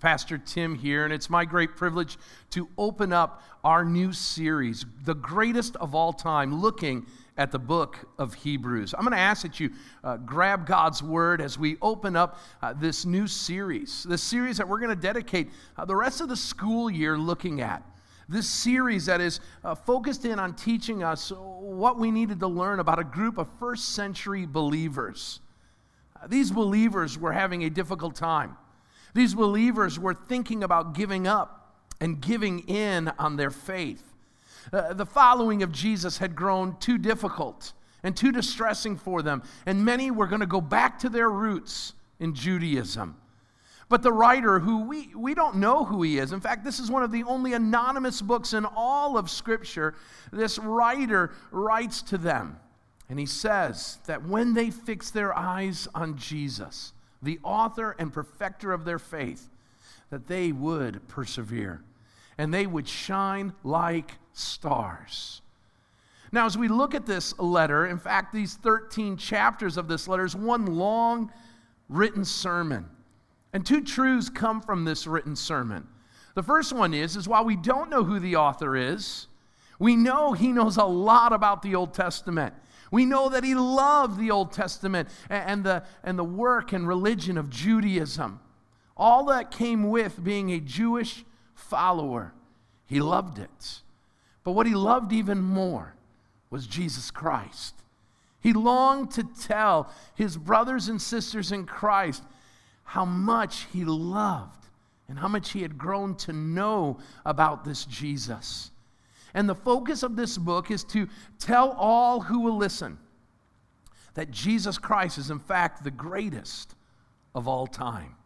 Pastor Tim here, and it's my great privilege to open up our new series, the greatest of all time, looking at the book of Hebrews. I'm going to ask that you uh, grab God's word as we open up uh, this new series, this series that we're going to dedicate uh, the rest of the school year looking at. This series that is uh, focused in on teaching us what we needed to learn about a group of first century believers. Uh, these believers were having a difficult time. These believers were thinking about giving up and giving in on their faith. Uh, the following of Jesus had grown too difficult and too distressing for them, and many were going to go back to their roots in Judaism. But the writer, who we, we don't know who he is, in fact, this is one of the only anonymous books in all of Scripture, this writer writes to them. And he says that when they fix their eyes on Jesus, the author and perfecter of their faith, that they would persevere and they would shine like stars. Now, as we look at this letter, in fact, these 13 chapters of this letter is one long written sermon. And two truths come from this written sermon. The first one is, is while we don't know who the author is, we know he knows a lot about the Old Testament. We know that he loved the Old Testament and the, and the work and religion of Judaism. All that came with being a Jewish follower. He loved it. But what he loved even more was Jesus Christ. He longed to tell his brothers and sisters in Christ how much he loved and how much he had grown to know about this Jesus. And the focus of this book is to tell all who will listen that Jesus Christ is, in fact, the greatest of all time.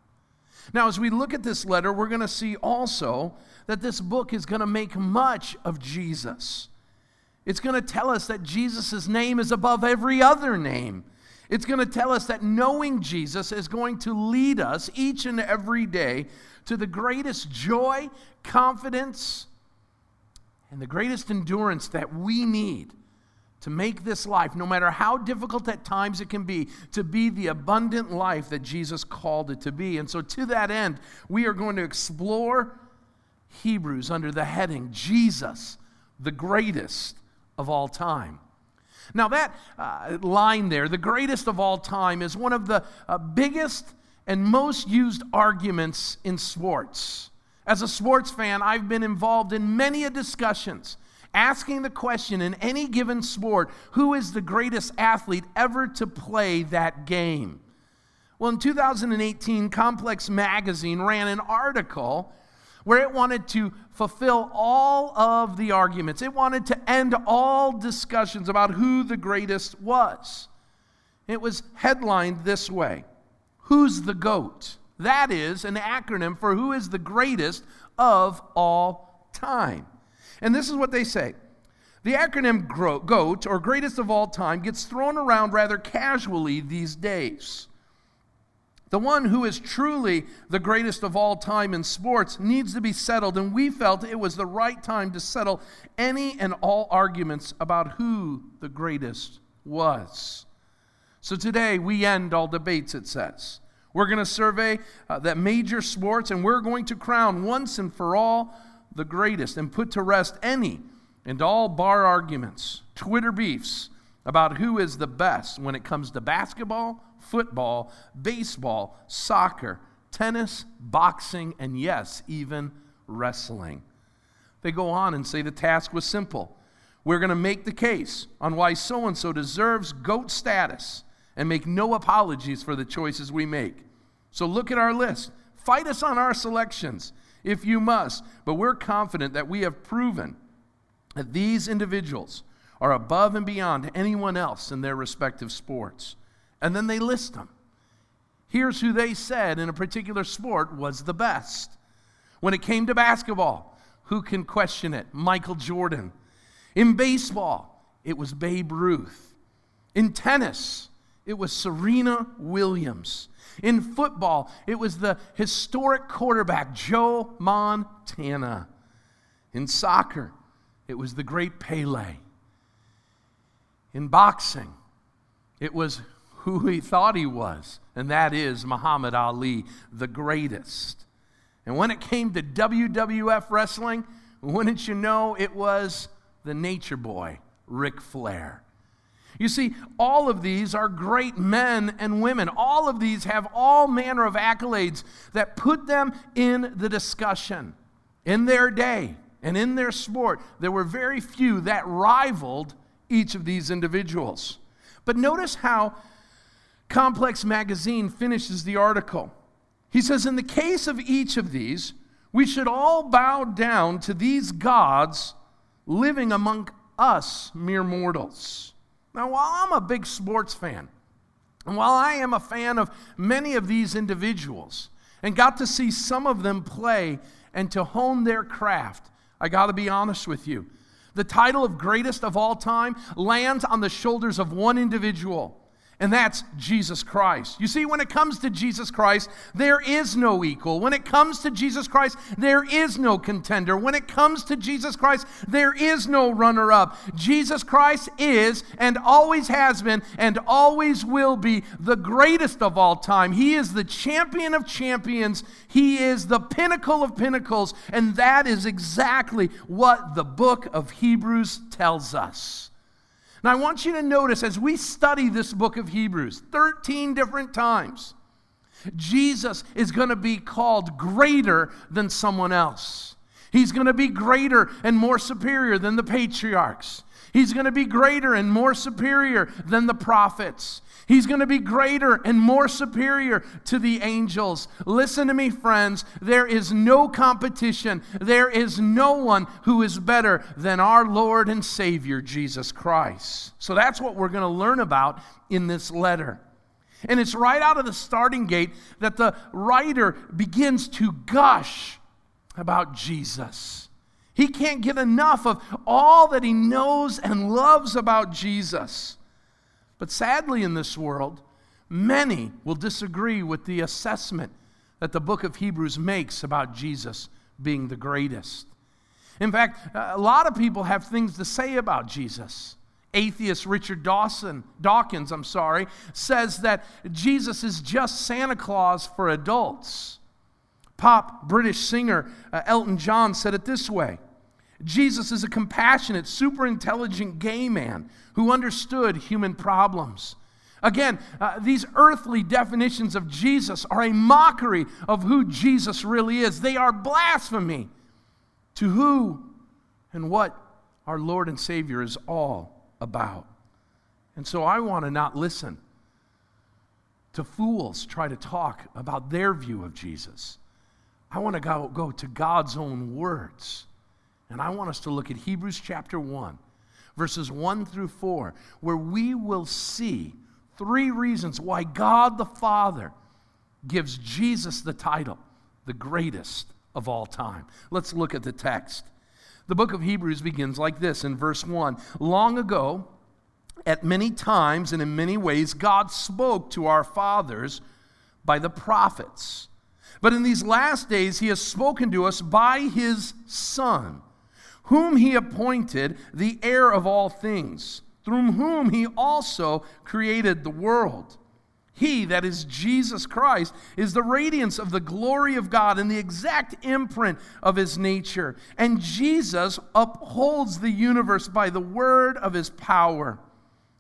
Now, as we look at this letter, we're going to see also that this book is going to make much of Jesus. It's going to tell us that Jesus' name is above every other name. It's going to tell us that knowing Jesus is going to lead us each and every day to the greatest joy, confidence, and the greatest endurance that we need to make this life, no matter how difficult at times it can be, to be the abundant life that Jesus called it to be. And so, to that end, we are going to explore Hebrews under the heading Jesus, the greatest of all time. Now, that uh, line there, the greatest of all time, is one of the uh, biggest and most used arguments in sports. As a sports fan, I've been involved in many a discussions asking the question in any given sport who is the greatest athlete ever to play that game? Well, in 2018, Complex Magazine ran an article where it wanted to fulfill all of the arguments. It wanted to end all discussions about who the greatest was. It was headlined this way Who's the GOAT? That is an acronym for who is the greatest of all time. And this is what they say the acronym GOAT, or greatest of all time, gets thrown around rather casually these days. The one who is truly the greatest of all time in sports needs to be settled, and we felt it was the right time to settle any and all arguments about who the greatest was. So today we end all debates, it says. We're going to survey uh, that major sports and we're going to crown once and for all the greatest and put to rest any and all bar arguments, Twitter beefs about who is the best when it comes to basketball, football, baseball, soccer, tennis, boxing, and yes, even wrestling. They go on and say the task was simple. We're going to make the case on why so and so deserves GOAT status and make no apologies for the choices we make. So look at our list. Fight us on our selections if you must, but we're confident that we have proven that these individuals are above and beyond anyone else in their respective sports. And then they list them. Here's who they said in a particular sport was the best. When it came to basketball, who can question it? Michael Jordan. In baseball, it was Babe Ruth. In tennis, it was Serena Williams. In football, it was the historic quarterback, Joe Montana. In soccer, it was the great Pele. In boxing, it was who he thought he was, and that is Muhammad Ali, the greatest. And when it came to WWF wrestling, wouldn't you know it was the nature boy, Ric Flair. You see, all of these are great men and women. All of these have all manner of accolades that put them in the discussion. In their day and in their sport, there were very few that rivaled each of these individuals. But notice how Complex Magazine finishes the article. He says, In the case of each of these, we should all bow down to these gods living among us mere mortals. Now, while I'm a big sports fan, and while I am a fan of many of these individuals, and got to see some of them play and to hone their craft, I got to be honest with you. The title of greatest of all time lands on the shoulders of one individual and that's Jesus Christ. You see, when it comes to Jesus Christ, there is no equal. When it comes to Jesus Christ, there is no contender. When it comes to Jesus Christ, there is no runner up. Jesus Christ is and always has been and always will be the greatest of all time. He is the champion of champions, He is the pinnacle of pinnacles, and that is exactly what the book of Hebrews tells us. Now, I want you to notice as we study this book of Hebrews 13 different times, Jesus is going to be called greater than someone else. He's going to be greater and more superior than the patriarchs. He's going to be greater and more superior than the prophets. He's going to be greater and more superior to the angels. Listen to me, friends. There is no competition. There is no one who is better than our Lord and Savior, Jesus Christ. So that's what we're going to learn about in this letter. And it's right out of the starting gate that the writer begins to gush about Jesus. He can't get enough of all that he knows and loves about Jesus. But sadly, in this world, many will disagree with the assessment that the book of Hebrews makes about Jesus being the greatest. In fact, a lot of people have things to say about Jesus. Atheist Richard Dawson, Dawkins, I'm sorry, says that Jesus is just Santa Claus for adults. Pop British singer uh, Elton John said it this way Jesus is a compassionate, super intelligent gay man who understood human problems. Again, uh, these earthly definitions of Jesus are a mockery of who Jesus really is. They are blasphemy to who and what our Lord and Savior is all about. And so I want to not listen to fools try to talk about their view of Jesus. I want to go, go to God's own words. And I want us to look at Hebrews chapter 1, verses 1 through 4, where we will see three reasons why God the Father gives Jesus the title, the greatest of all time. Let's look at the text. The book of Hebrews begins like this in verse 1 Long ago, at many times and in many ways, God spoke to our fathers by the prophets. But in these last days, he has spoken to us by his Son, whom he appointed the heir of all things, through whom he also created the world. He, that is Jesus Christ, is the radiance of the glory of God and the exact imprint of his nature. And Jesus upholds the universe by the word of his power.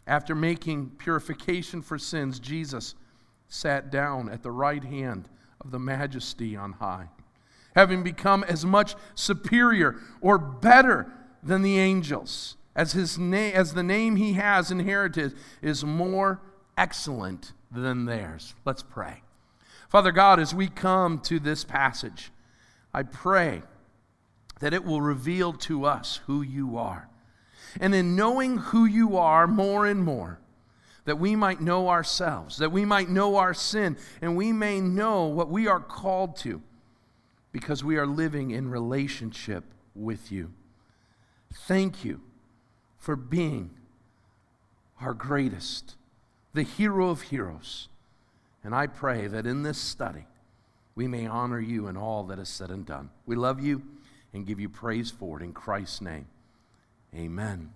After making purification for sins, Jesus sat down at the right hand of the majesty on high, having become as much superior or better than the angels, as, his na- as the name he has inherited is more excellent than theirs. Let's pray. Father God, as we come to this passage, I pray that it will reveal to us who you are. And in knowing who you are more and more, that we might know ourselves, that we might know our sin, and we may know what we are called to because we are living in relationship with you. Thank you for being our greatest, the hero of heroes. And I pray that in this study, we may honor you in all that is said and done. We love you and give you praise for it in Christ's name. Amen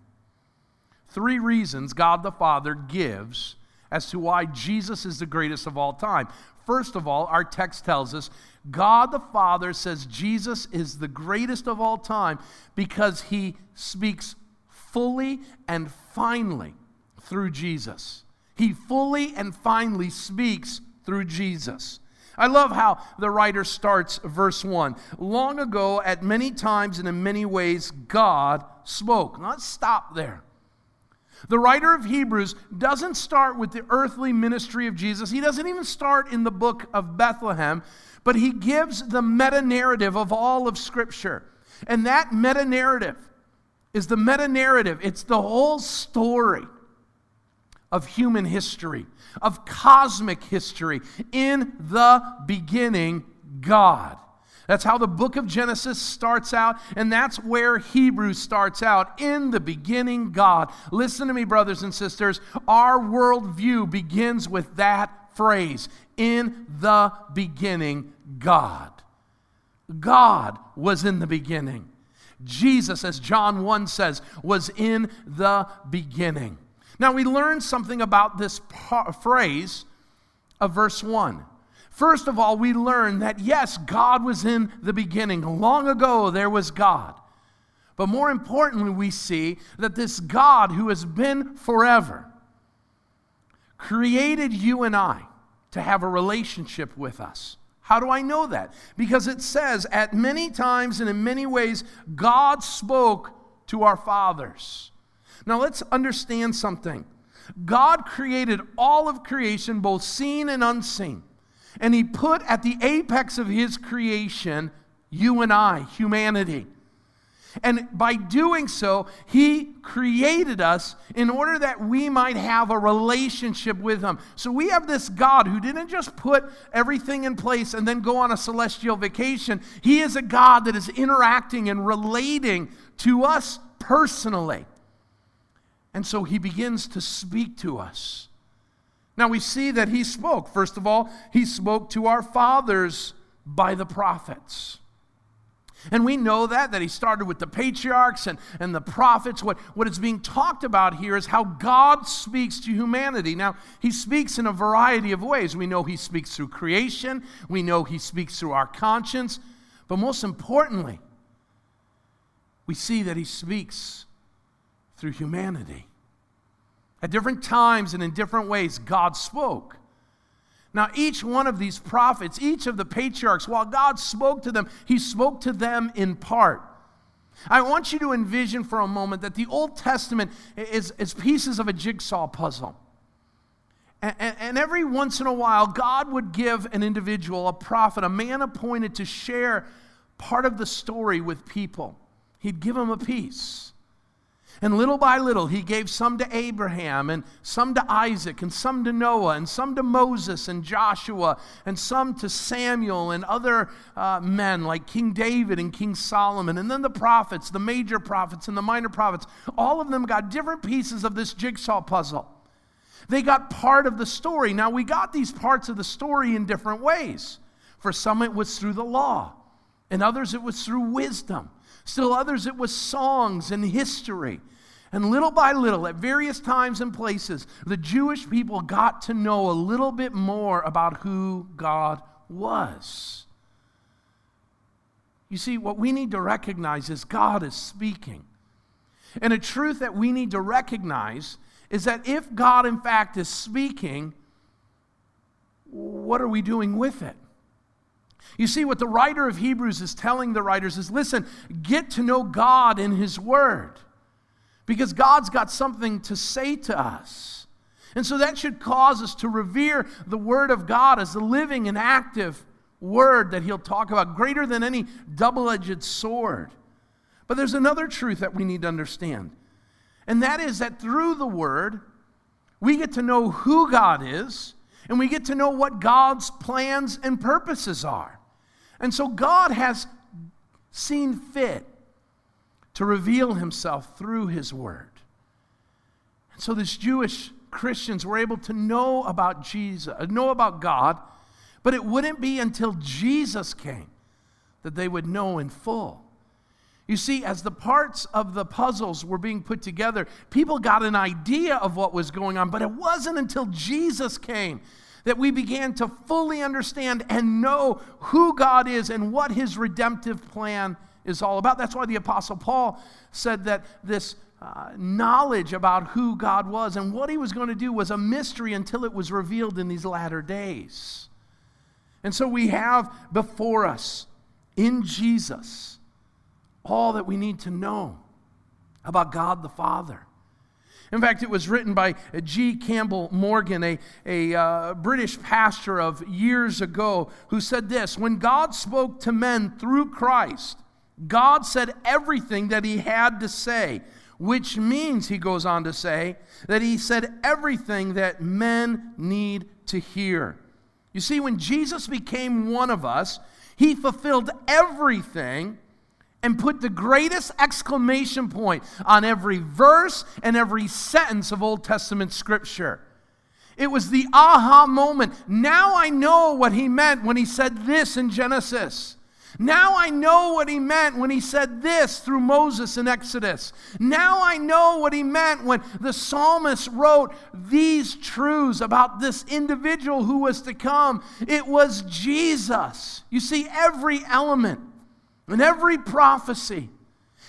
three reasons God the Father gives as to why Jesus is the greatest of all time. First of all, our text tells us God the Father says Jesus is the greatest of all time because he speaks fully and finely through Jesus. He fully and finely speaks through Jesus. I love how the writer starts verse 1. Long ago, at many times and in many ways, God spoke. Now let's stop there. The writer of Hebrews doesn't start with the earthly ministry of Jesus. He doesn't even start in the book of Bethlehem, but he gives the meta narrative of all of Scripture. And that meta narrative is the meta narrative, it's the whole story of human history, of cosmic history. In the beginning, God. That's how the book of Genesis starts out, and that's where Hebrews starts out. In the beginning, God. Listen to me, brothers and sisters. Our worldview begins with that phrase In the beginning, God. God was in the beginning. Jesus, as John 1 says, was in the beginning. Now, we learn something about this phrase of verse 1. First of all, we learn that yes, God was in the beginning. Long ago, there was God. But more importantly, we see that this God who has been forever created you and I to have a relationship with us. How do I know that? Because it says, at many times and in many ways, God spoke to our fathers. Now let's understand something. God created all of creation, both seen and unseen and he put at the apex of his creation you and I, humanity. And by doing so, he created us in order that we might have a relationship with him. So we have this God who didn't just put everything in place and then go on a celestial vacation. He is a God that is interacting and relating to us personally. And so he begins to speak to us. Now we see that he spoke. First of all, he spoke to our fathers by the prophets. And we know that, that he started with the patriarchs and, and the prophets. What, what is being talked about here is how God speaks to humanity. Now, he speaks in a variety of ways. We know he speaks through creation, we know he speaks through our conscience, but most importantly, we see that he speaks through humanity. At different times and in different ways, God spoke. Now, each one of these prophets, each of the patriarchs, while God spoke to them, he spoke to them in part. I want you to envision for a moment that the Old Testament is, is pieces of a jigsaw puzzle. And, and, and every once in a while, God would give an individual, a prophet, a man appointed to share part of the story with people. He'd give them a piece. And little by little, he gave some to Abraham, and some to Isaac, and some to Noah, and some to Moses and Joshua, and some to Samuel and other uh, men like King David and King Solomon. And then the prophets, the major prophets and the minor prophets, all of them got different pieces of this jigsaw puzzle. They got part of the story. Now, we got these parts of the story in different ways. For some, it was through the law, and others, it was through wisdom. Still others, it was songs and history. And little by little, at various times and places, the Jewish people got to know a little bit more about who God was. You see, what we need to recognize is God is speaking. And a truth that we need to recognize is that if God, in fact, is speaking, what are we doing with it? You see, what the writer of Hebrews is telling the writers is listen, get to know God in His Word because God's got something to say to us. And so that should cause us to revere the Word of God as the living and active Word that He'll talk about, greater than any double edged sword. But there's another truth that we need to understand, and that is that through the Word, we get to know who God is and we get to know what God's plans and purposes are. And so God has seen fit to reveal himself through his word. And so these Jewish Christians were able to know about Jesus, know about God, but it wouldn't be until Jesus came that they would know in full. You see, as the parts of the puzzles were being put together, people got an idea of what was going on, but it wasn't until Jesus came that we began to fully understand and know who God is and what his redemptive plan is all about. That's why the Apostle Paul said that this uh, knowledge about who God was and what he was going to do was a mystery until it was revealed in these latter days. And so we have before us in Jesus all that we need to know about God the Father. In fact, it was written by G. Campbell Morgan, a, a uh, British pastor of years ago, who said this When God spoke to men through Christ, God said everything that he had to say, which means, he goes on to say, that he said everything that men need to hear. You see, when Jesus became one of us, he fulfilled everything and put the greatest exclamation point on every verse and every sentence of Old Testament scripture. It was the aha moment. Now I know what he meant when he said this in Genesis. Now I know what he meant when he said this through Moses in Exodus. Now I know what he meant when the psalmist wrote these truths about this individual who was to come. It was Jesus. You see, every element and every prophecy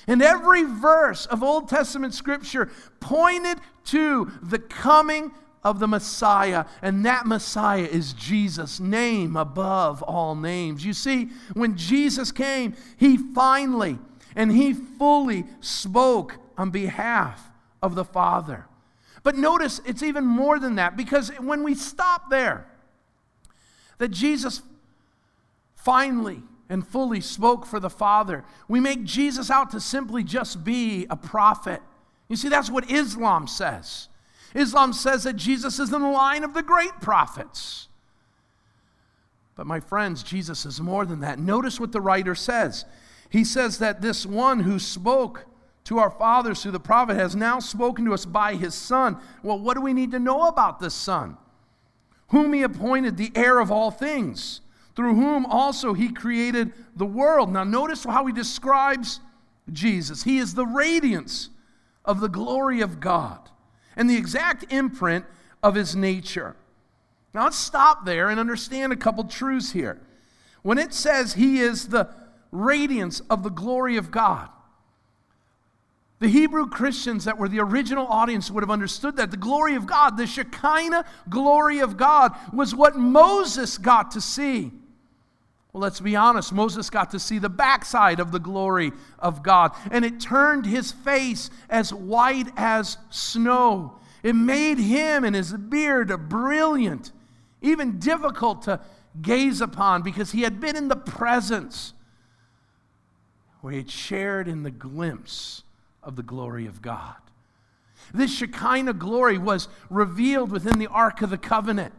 and every verse of Old Testament scripture pointed to the coming of the Messiah, and that Messiah is Jesus' name above all names. You see, when Jesus came, he finally and he fully spoke on behalf of the Father. But notice it's even more than that because when we stop there, that Jesus finally and fully spoke for the Father. We make Jesus out to simply just be a prophet. You see, that's what Islam says. Islam says that Jesus is in the line of the great prophets. But my friends, Jesus is more than that. Notice what the writer says. He says that this one who spoke to our fathers through the prophet has now spoken to us by his Son. Well, what do we need to know about this Son? Whom he appointed the heir of all things through whom also he created the world. Now, notice how he describes Jesus. He is the radiance of the glory of God and the exact imprint of his nature. Now, let's stop there and understand a couple truths here. When it says he is the radiance of the glory of God, the Hebrew Christians that were the original audience would have understood that the glory of God, the Shekinah glory of God, was what Moses got to see. Well, let's be honest, Moses got to see the backside of the glory of God, and it turned his face as white as snow. It made him and his beard brilliant, even difficult to gaze upon because he had been in the presence where he had shared in the glimpse of the glory of God. This Shekinah glory was revealed within the Ark of the Covenant.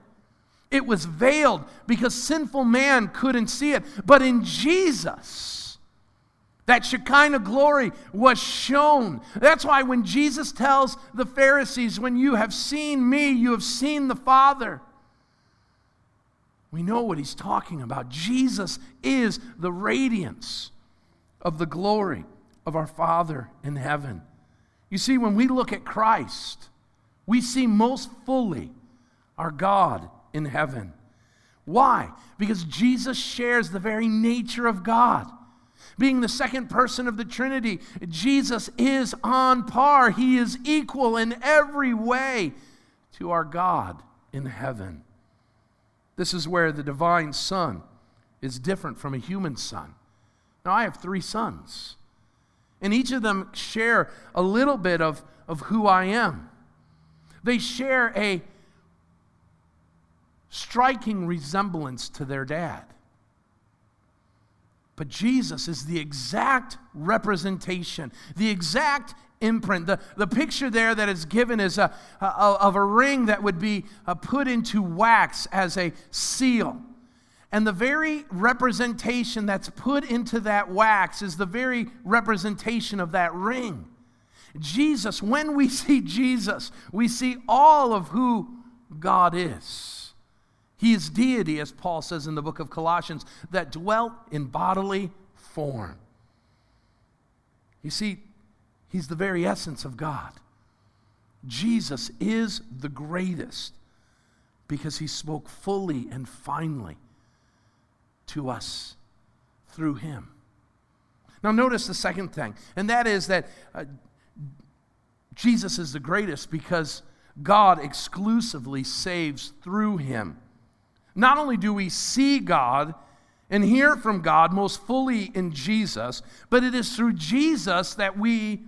It was veiled because sinful man couldn't see it. But in Jesus, that Shekinah glory was shown. That's why when Jesus tells the Pharisees, When you have seen me, you have seen the Father, we know what he's talking about. Jesus is the radiance of the glory of our Father in heaven. You see, when we look at Christ, we see most fully our God in heaven. Why? Because Jesus shares the very nature of God. Being the second person of the Trinity, Jesus is on par. He is equal in every way to our God in heaven. This is where the divine Son is different from a human son. Now, I have three sons, and each of them share a little bit of, of who I am. They share a striking resemblance to their dad. But Jesus is the exact representation, the exact imprint. The, the picture there that is given is a, a of a ring that would be uh, put into wax as a seal. And the very representation that's put into that wax is the very representation of that ring. Jesus, when we see Jesus, we see all of who God is. He is deity, as Paul says in the book of Colossians, that dwelt in bodily form. You see, he's the very essence of God. Jesus is the greatest. because he spoke fully and finely to us through him. Now, notice the second thing, and that is that uh, Jesus is the greatest because God exclusively saves through him. Not only do we see God and hear from God most fully in Jesus, but it is through Jesus that we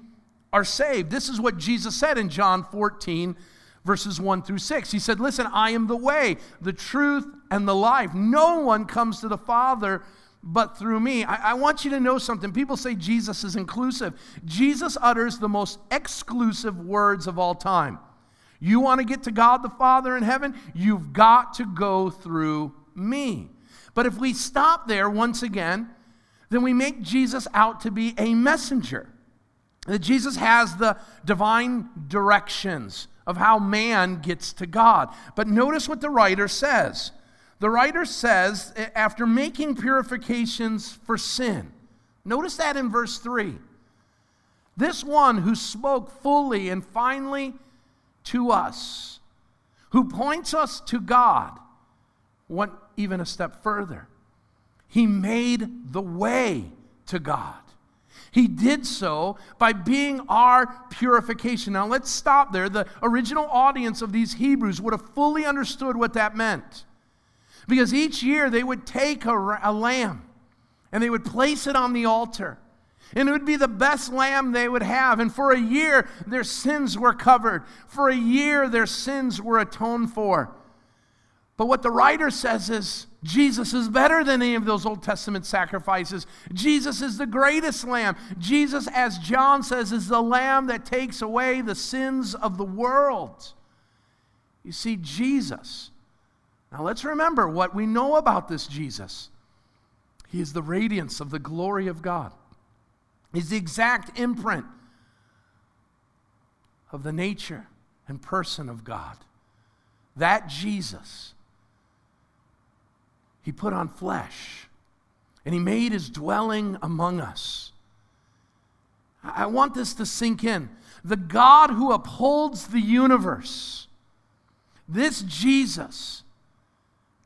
are saved. This is what Jesus said in John 14, verses 1 through 6. He said, Listen, I am the way, the truth, and the life. No one comes to the Father but through me. I, I, want you to know something. People say Jesus is inclusive. Jesus utters the most exclusive words of all time. You want to get to God the Father in heaven? You've got to go through me. But if we stop there once again, then we make Jesus out to be a messenger. That Jesus has the divine directions of how man gets to God. But notice what the writer says. The writer says, after making purifications for sin, notice that in verse 3. This one who spoke fully and finally to us, who points us to God, went even a step further. He made the way to God. He did so by being our purification. Now let's stop there. The original audience of these Hebrews would have fully understood what that meant. Because each year they would take a, a lamb and they would place it on the altar. And it would be the best lamb they would have. And for a year, their sins were covered. For a year, their sins were atoned for. But what the writer says is Jesus is better than any of those Old Testament sacrifices. Jesus is the greatest lamb. Jesus, as John says, is the lamb that takes away the sins of the world. You see, Jesus. Now let's remember what we know about this Jesus. He is the radiance of the glory of God, He's the exact imprint of the nature and person of God. That Jesus he put on flesh and he made his dwelling among us. I want this to sink in. The God who upholds the universe, this Jesus,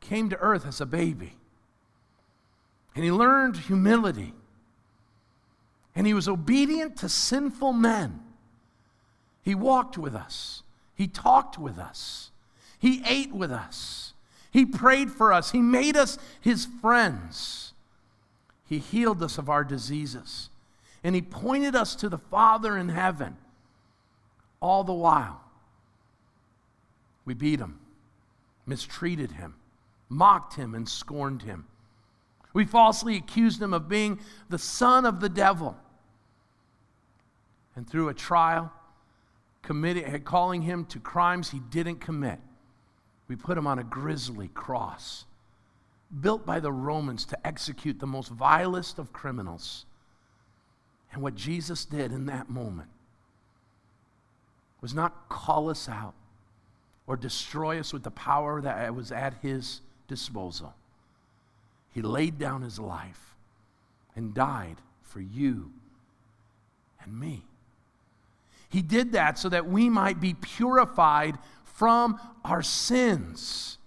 came to earth as a baby. And he learned humility. And he was obedient to sinful men. He walked with us. He talked with us. He ate with us. He prayed for us. He made us his friends. He healed us of our diseases. And he pointed us to the Father in heaven. All the while, we beat him, mistreated him, mocked him, and scorned him. We falsely accused him of being the son of the devil. And through a trial, committing, calling him to crimes he didn't commit, we put him on a grisly cross, built by the Romans to execute the most vilest of criminals. And what Jesus did in that moment was not call us out or destroy us with the power that was at his disposal. He laid down his life and died for you and me. He did that so that we might be purified from our sins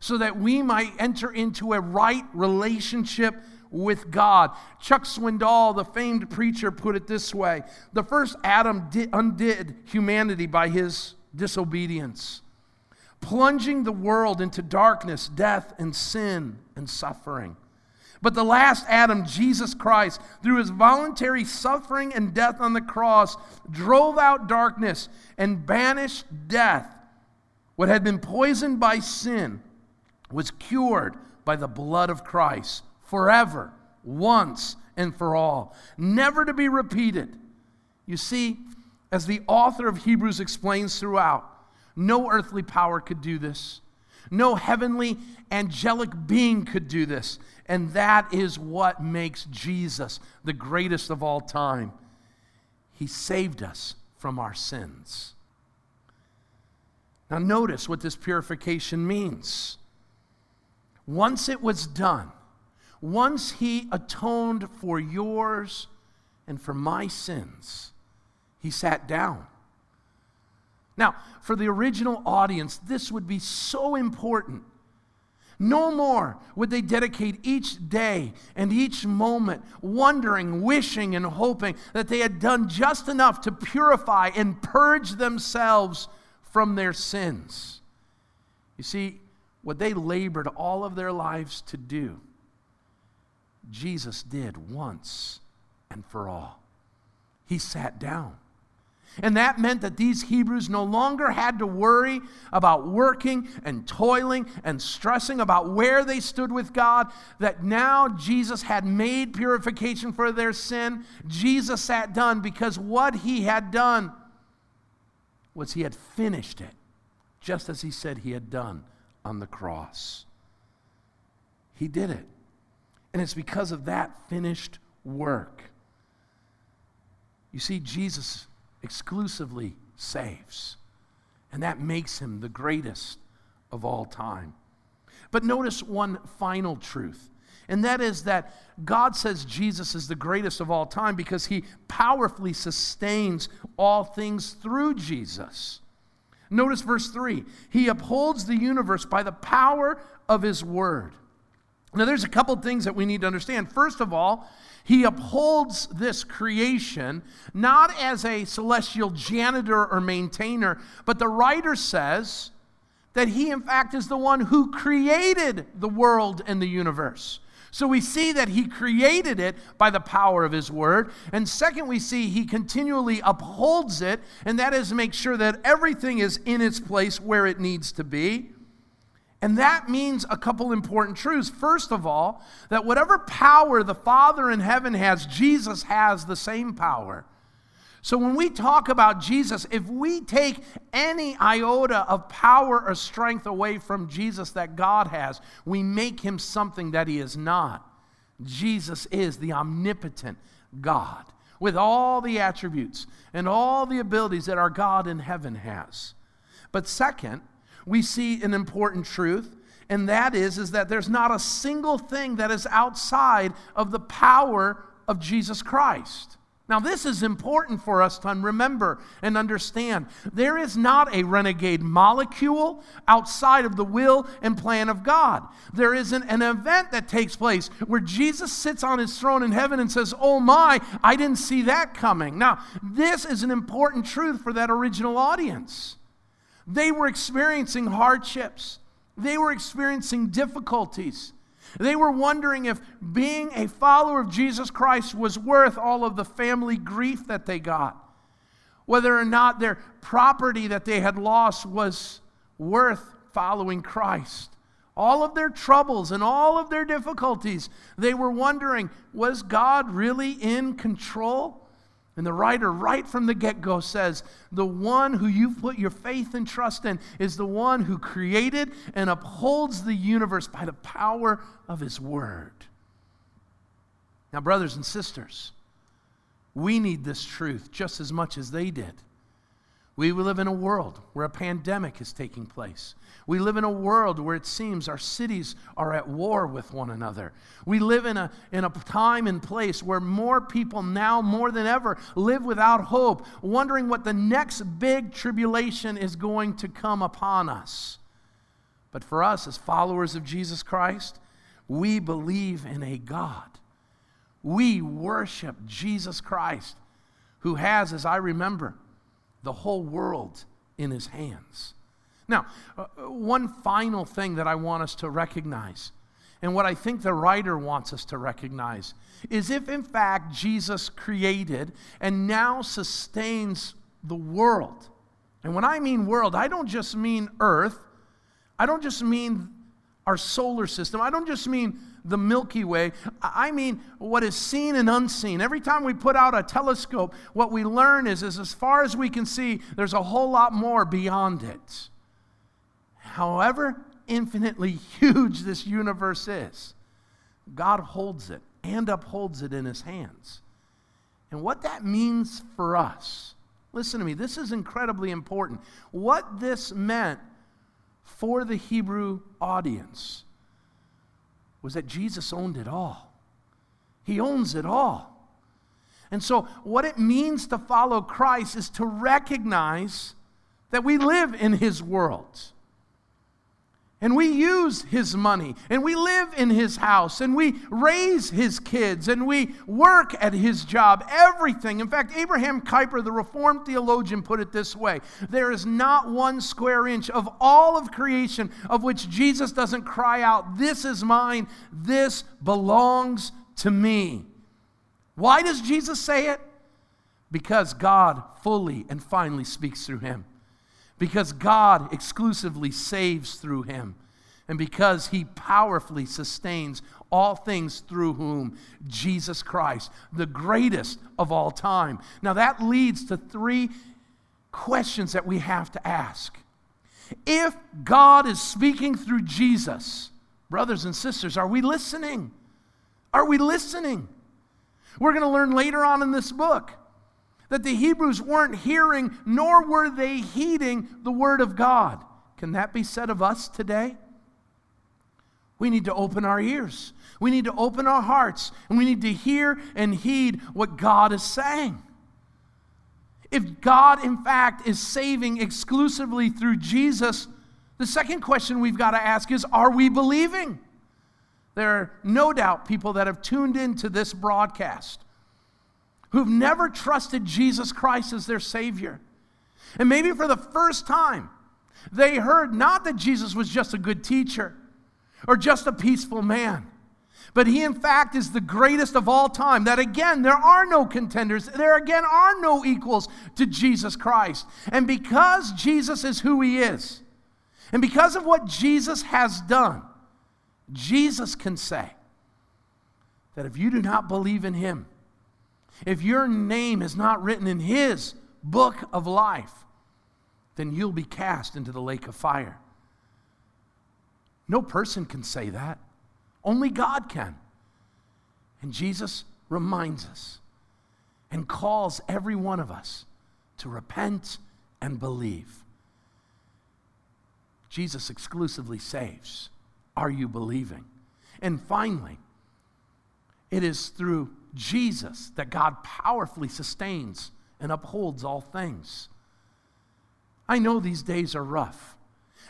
so that we might enter into a right relationship with God. Chuck Swindoll, the famed preacher, put it this way The first Adam did, undid humanity by his disobedience, plunging the world into darkness, death, and sin and suffering. But the last Adam, Jesus Christ, through his voluntary suffering and death on the cross, drove out darkness and banished death what had been poisoned by sin was cured by the blood of Christ forever, once and for all, never to be repeated. You see, as the author of Hebrews explains throughout, no earthly power could do this. No heavenly angelic being could do this. And that is what makes Jesus the greatest of all time. He saved us from our sins. Now, notice what this purification means. Once it was done, once he atoned for yours and for my sins, he sat down. Now, for the original audience, this would be so important. No more would they dedicate each day and each moment wondering, wishing, and hoping that they had done just enough to purify and purge themselves from their sins. You see, what they labored all of their lives to do, Jesus did once and for all. He sat down. And that meant that these Hebrews no longer had to worry about working and toiling and stressing about where they stood with God. That now Jesus had made purification for their sin. Jesus sat down because what he had done was he had finished it, just as he said he had done on the cross. He did it. And it's because of that finished work. You see, Jesus exclusively saves, and that makes him the greatest of all time. But notice one final truth, and that is that God says Jesus is the greatest of all time because he powerfully sustains all things through Jesus. Notice verse 3 He upholds the universe by the power of His word. Now, there's a couple things that we need to understand. First of all, he upholds this creation not as a celestial janitor or maintainer, but the writer says that he, in fact, is the one who created the world and the universe. So we see that he created it by the power of his word. And second, we see he continually upholds it, and that is to make sure that everything is in its place where it needs to be. And that means a couple important truths. First of all, that whatever power the Father in heaven has, Jesus has the same power. So when we talk about Jesus, if we take any iota of power or strength away from Jesus that God has, we make him something that he is not. Jesus is the omnipotent God with all the attributes and all the abilities that our God in heaven has. But second, we see an important truth, and that is, is that there's not a single thing that is outside of the power of Jesus Christ. Now, this is important for us to remember and understand. There is not a renegade molecule outside of the will and plan of God. There isn't an, event that takes place where Jesus sits on his throne in heaven and says, Oh my, I didn't see that coming. Now, this is an important truth for that original audience. They were experiencing hardships, they were experiencing difficulties. They were wondering if being a follower of Jesus Christ was worth all of the family grief that they got, whether or not their property that they had lost was worth following Christ. All of their troubles and all of their difficulties, they were wondering was God really in control? And the writer, right from the get go, says, The one who you've put your faith and trust in is the one who created and upholds the universe by the power of his word. Now, brothers and sisters, we need this truth just as much as they did. We live in a world where a pandemic is taking place. We live in a world where it seems our cities are at war with one another. We live in a, in a time and place where more people now, more than ever, live without hope, wondering what the next big tribulation is going to come upon us. But for us, as followers of Jesus Christ, we believe in a God. We worship Jesus Christ, who has, as I remember, the whole world in his hands. Now, uh, one final thing that I want us to recognize, and what I think the writer wants us to recognize, is if in fact Jesus created and now sustains the world. And when I mean world, I don't just mean earth, I don't just mean our solar system, I don't just mean the Milky Way. I mean, what is seen and unseen. Every time we put out a telescope, what we learn is, is as far as we can see, there's a whole lot more beyond it. However infinitely huge this universe is, God holds it and upholds it in his hands. And what that means for us, listen to me, this is incredibly important. What this meant for the Hebrew audience was that Jesus owned it all. He owns it all. And so, what it means to follow Christ is to recognize that we live in His world. And we use his money, and we live in his house, and we raise his kids, and we work at his job, everything. In fact, Abraham Kuyper, the Reformed theologian, put it this way There is not one square inch of all of creation of which Jesus doesn't cry out, This is mine, this belongs to me. Why does Jesus say it? Because God fully and finally speaks through him because God exclusively saves through him, and because he powerfully sustains all things through whom? Jesus Christ, the greatest of all time. Now, that leads to three questions that we have to ask. If God is speaking through Jesus, brothers and sisters, are we listening? Are we listening? We're going to learn later on in this book that the Hebrews weren't hearing nor were they heeding the word of God. Can that be said of us today? We need to open our ears. We need to open our hearts. And we need to hear and heed what God is saying. If God, in fact, is saving exclusively through Jesus, the second question we've got to ask is Are we believing? There are no doubt people that have tuned into this broadcast who've never trusted Jesus Christ as their Savior. And maybe for the first time, they heard not that Jesus was just a good teacher or just a peaceful man, but he, in fact, is the greatest of all time. That again, there are no contenders, there again are no equals to Jesus Christ. And because Jesus is who he is, and because of what Jesus has done, Jesus can say that if you do not believe in him, if your name is not written in His book of life, then you'll be cast into the lake of fire. No person can say that, only God can. And Jesus reminds us and calls every one of us to repent and believe. Jesus exclusively saves. Are you believing? And finally, it is through Jesus that God powerfully sustains and upholds all things. I know these days are rough.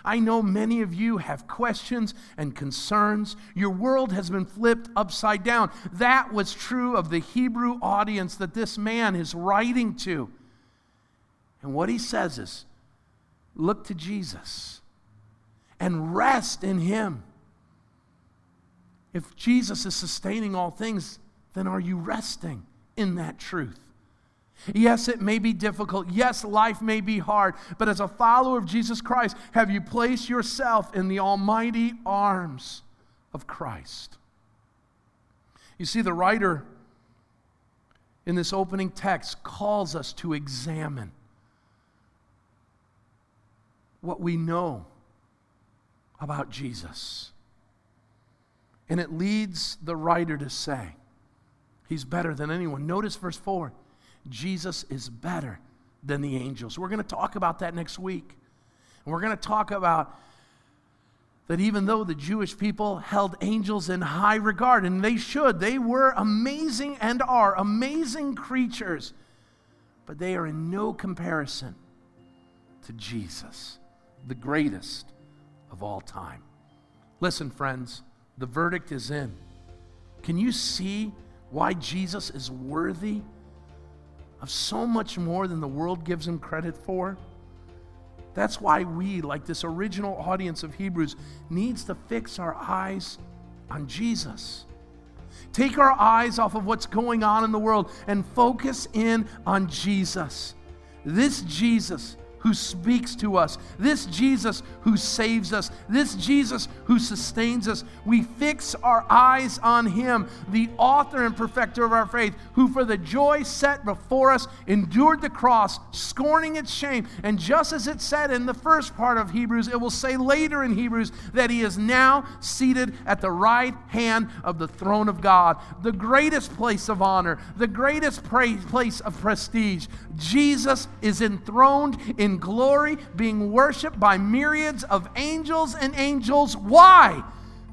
I know many of you have questions and concerns. Your world has been flipped upside down. That was true of the Hebrew audience that this man is writing to. And what he says is look to Jesus and rest in him. If Jesus is sustaining all things, then are you resting in that truth? Yes, it may be difficult. Yes, life may be hard. But as a follower of Jesus Christ, have you placed yourself in the almighty arms of Christ? You see, the writer in this opening text calls us to examine what we know about Jesus. And it leads the writer to say, He's better than anyone. Notice verse 4 Jesus is better than the angels. We're going to talk about that next week. And we're going to talk about that even though the Jewish people held angels in high regard, and they should, they were amazing and are amazing creatures, but they are in no comparison to Jesus, the greatest of all time. Listen, friends, the verdict is in. Can you see why Jesus is worthy of so much more than the world gives him credit for. That's why we, like this original audience of Hebrews, needs to fix our eyes on Jesus. Take our eyes off of what's going on in the world and focus in on Jesus. This Jesus who speaks to us, this Jesus who saves us, this Jesus who sustains us. We fix our eyes on him, the author and perfecter of our faith, who for the joy set before us endured the cross, scorning its shame. And just as it said in the first part of Hebrews, it will say later in Hebrews that he is now seated at the right hand of the throne of God, the greatest place of honor, the greatest place of prestige. Jesus is enthroned in in glory, being worshiped by myriads of angels and angels. Why?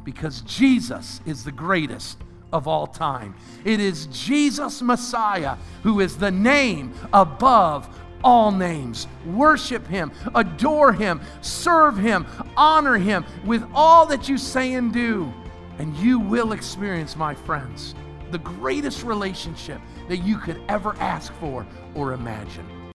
Because Jesus is the greatest of all time. It is Jesus Messiah who is the name above all names. Worship Him, adore Him, serve Him, honor Him with all that you say and do. And you will experience, my friends, the greatest relationship that you could ever ask for or imagine.